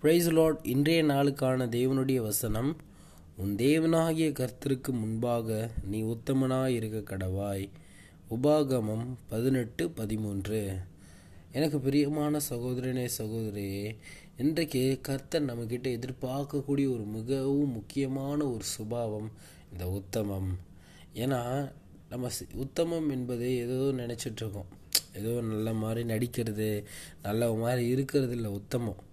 Price Lord இன்றைய நாளுக்கான தேவனுடைய வசனம் உன் தேவனாகிய கர்த்தருக்கு முன்பாக நீ உத்தமனாய் இருக்க கடவாய். உபாகமம் பதினெட்டு பதிமூன்று. எனக்கு பிரியமான சகோதரனே சகோதரியே இன்றைக்கு கர்த்தர் நம்மக்கிட்ட எதிர்பார்க்கக்கூடிய ஒரு மிகவும் முக்கியமான ஒரு சுபாவம் இந்த உத்தமம். ஏன்னா நம்ம உத்தமம் என்பது ஏதோ நினச்சிட்ருக்கோம் ஏதோ நல்ல மாதிரி நடிக்கிறது நல்ல மாதிரி இருக்கிறது இல்லை உத்தமம்.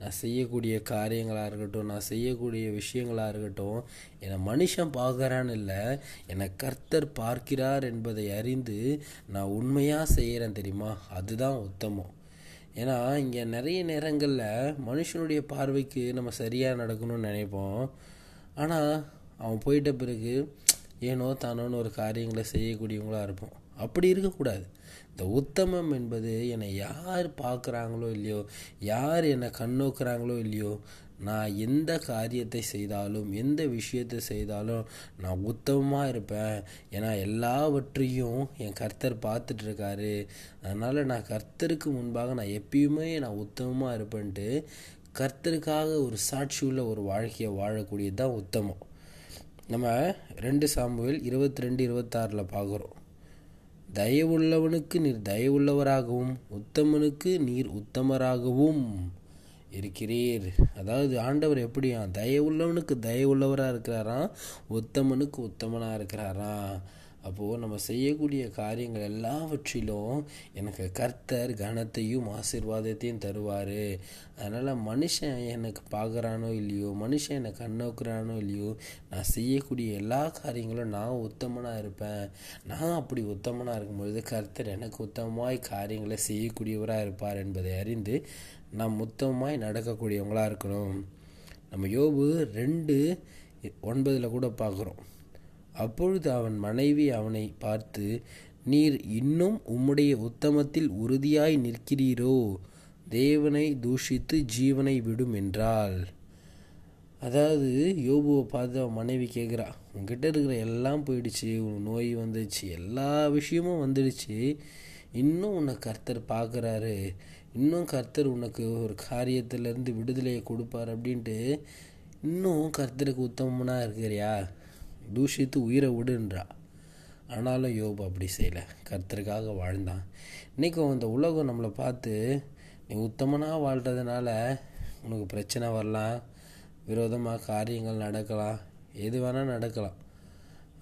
நான் செய்யக்கூடிய காரியங்களாக இருக்கட்டும் நான் செய்யக்கூடிய விஷயங்களாக இருக்கட்டும் என்னை மனுஷன் பார்க்குறான்னு இல்லை. என்னை கர்த்தர் பார்க்கிறார் என்பதை அறிந்து நான் உண்மையாக செய்கிறேன் தெரியுமா? அதுதான் உத்தமம். ஏன்னா இங்கே நிறைய நேரங்களில் மனுஷனுடைய பார்வைக்கு நம்ம சரியாக நடக்கணும்னு நினைப்போம். ஆனால் அவன் போயிட்ட பிறகு ஏனோ தானோன்னு ஒரு காரியங்களை செய்யக்கூடியவங்களாக இருப்போம். அப்படி இருக்கக்கூடாது. இந்த உத்தமம் என்பது என்னை யார் பார்க்குறாங்களோ இல்லையோ யார் என்னை கண்ணோக்குறாங்களோ இல்லையோ நான் எந்த காரியத்தை செய்தாலும் எந்த விஷயத்தை செய்தாலும் நான் உத்தமமாக இருப்பேன். ஏன்னா எல்லாவற்றையும் என் கர்த்தர் பார்த்துட்ருக்காரு. அதனால் நான் கர்த்தருக்கு முன்பாக நான் எப்பயுமே நான் உத்தமமாக இருப்பேன்ட்டு கர்த்தருக்காக ஒரு சாட்சி உள்ள ஒரு வாழ்க்கையை வாழக்கூடியது தான் உத்தமம். நம்ம ரெண்டு சாமுவேல் இருபத்தி ரெண்டு இருபத்தாறில் பார்க்குறோம். தயவுள்ளவனுக்கு நீர் தயவுள்ளவராகவும் உத்தமனுக்கு நீர் உத்தமராகவும் இருக்கிறீர். அதாவது ஆண்டவர் எப்படியா தயவுள்ளவனுக்கு தயவுள்ளவராக இருக்கிறாராம் உத்தமனுக்கு உத்தமனாக இருக்கிறாராம். அப்போது நம்ம செய்யக்கூடிய காரியங்கள் எல்லாவற்றிலும் எனக்கு கர்த்தர் கனத்தையும் ஆசீர்வாதத்தையும் தருவார். அதனால் மனுஷன் எனக்கு பார்க்குறானோ இல்லையோ மனுஷன் என்னை கண்ணோக்குறானோ இல்லையோ நான் செய்யக்கூடிய எல்லா காரியங்களும் நான் உத்தமனாக இருப்பேன். நான் அப்படி உத்தமனாக இருக்கும்பொழுது கர்த்தர் எனக்கு உத்தமமாய் காரியங்களை செய்யக்கூடியவராக இருப்பார் என்பதை அறிந்து நாம் உத்தமமாய் நடக்கக்கூடியவங்களாக இருக்கணும். நம்ம யோபு ரெண்டு ஒன்பதில் கூட பார்க்குறோம் அப்பொழுது அவன் மனைவி அவனை பார்த்து நீர் இன்னும் உம்முடைய உத்தமத்தில் உறுதியாய் நிற்கிறீரோ? தேவனை தூஷித்து ஜீவனை விடும் என்றாள். அதாவது யோபுவை பார்த்து அவன் மனைவி கேட்குறா உங்ககிட்ட இருக்கிற எல்லாம் போயிடுச்சு உன் நோய் வந்துடுச்சு எல்லா விஷயமும் வந்துடுச்சு. இன்னும் உன்னை கர்த்தர் பார்க்குறாரு. இன்னும் கர்த்தர் உனக்கு ஒரு காரியத்திலேருந்து விடுதலையை கொடுப்பார் அப்படின்ட்டு இன்னும் கர்த்தருக்கு உத்தமனாக இருக்கிறியா? தூஷித்து உயிரை விடுன்றா ஆனாலும் யோபு அப்படி செய்யலை. கர்த்தருக்காக வாழ்ந்தான். இன்றைக்கும் இந்த உலகம் நம்மளை பார்த்து நீ உத்தமனாக வாழ்கிறதுனால உனக்கு பிரச்சனை வரலாம். விரோதமாக காரியங்கள் நடக்கலாம். எது வேணால் நடக்கலாம்.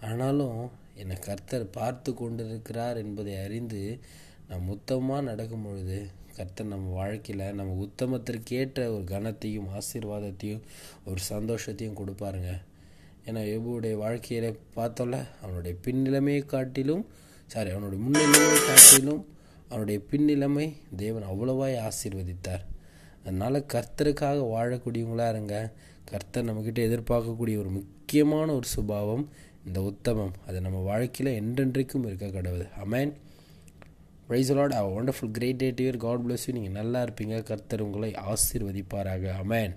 ஆனாலும் என்னை கர்த்தர் பார்த்து கொண்டிருக்கிறார் என்பதை அறிந்து நாம் உத்தமமாக நடக்கும் பொழுது கர்த்தர் நம்ம வாழ்க்கையில் நம்ம உத்தமத்திற்கேற்ற ஒரு கனத்தையும் ஆசீர்வாதத்தையும் ஒரு சந்தோஷத்தையும் கொடுப்பாருங்க. ஏன்னா யோபுவுடைய வாழ்க்கையில பார்த்தோம்ல அவனுடைய பின்னிலைமையை காட்டிலும் சாரி அவனுடைய முன்னிலைமையை காட்டிலும் அவனுடைய பின்னிலைமை தேவன் அவ்வளவாய் ஆசீர்வதித்தார். அதனால் கர்த்தருக்காக வாழக்கூடியவங்களா இருங்க. கர்த்தர் நம்மக்கிட்ட எதிர்பார்க்கக்கூடிய ஒரு முக்கியமான ஒரு சுபாவம் இந்த உத்தமம். அது நம்ம வாழ்க்கையில் என்றென்றைக்கும் இருக்க கடவுது amen praise lord have a wonderful great day to year god bless you நீங்கள் நல்லா இருப்பீங்க. கர்த்தர் உங்களை ஆசீர்வதிப்பாராக. அமேன்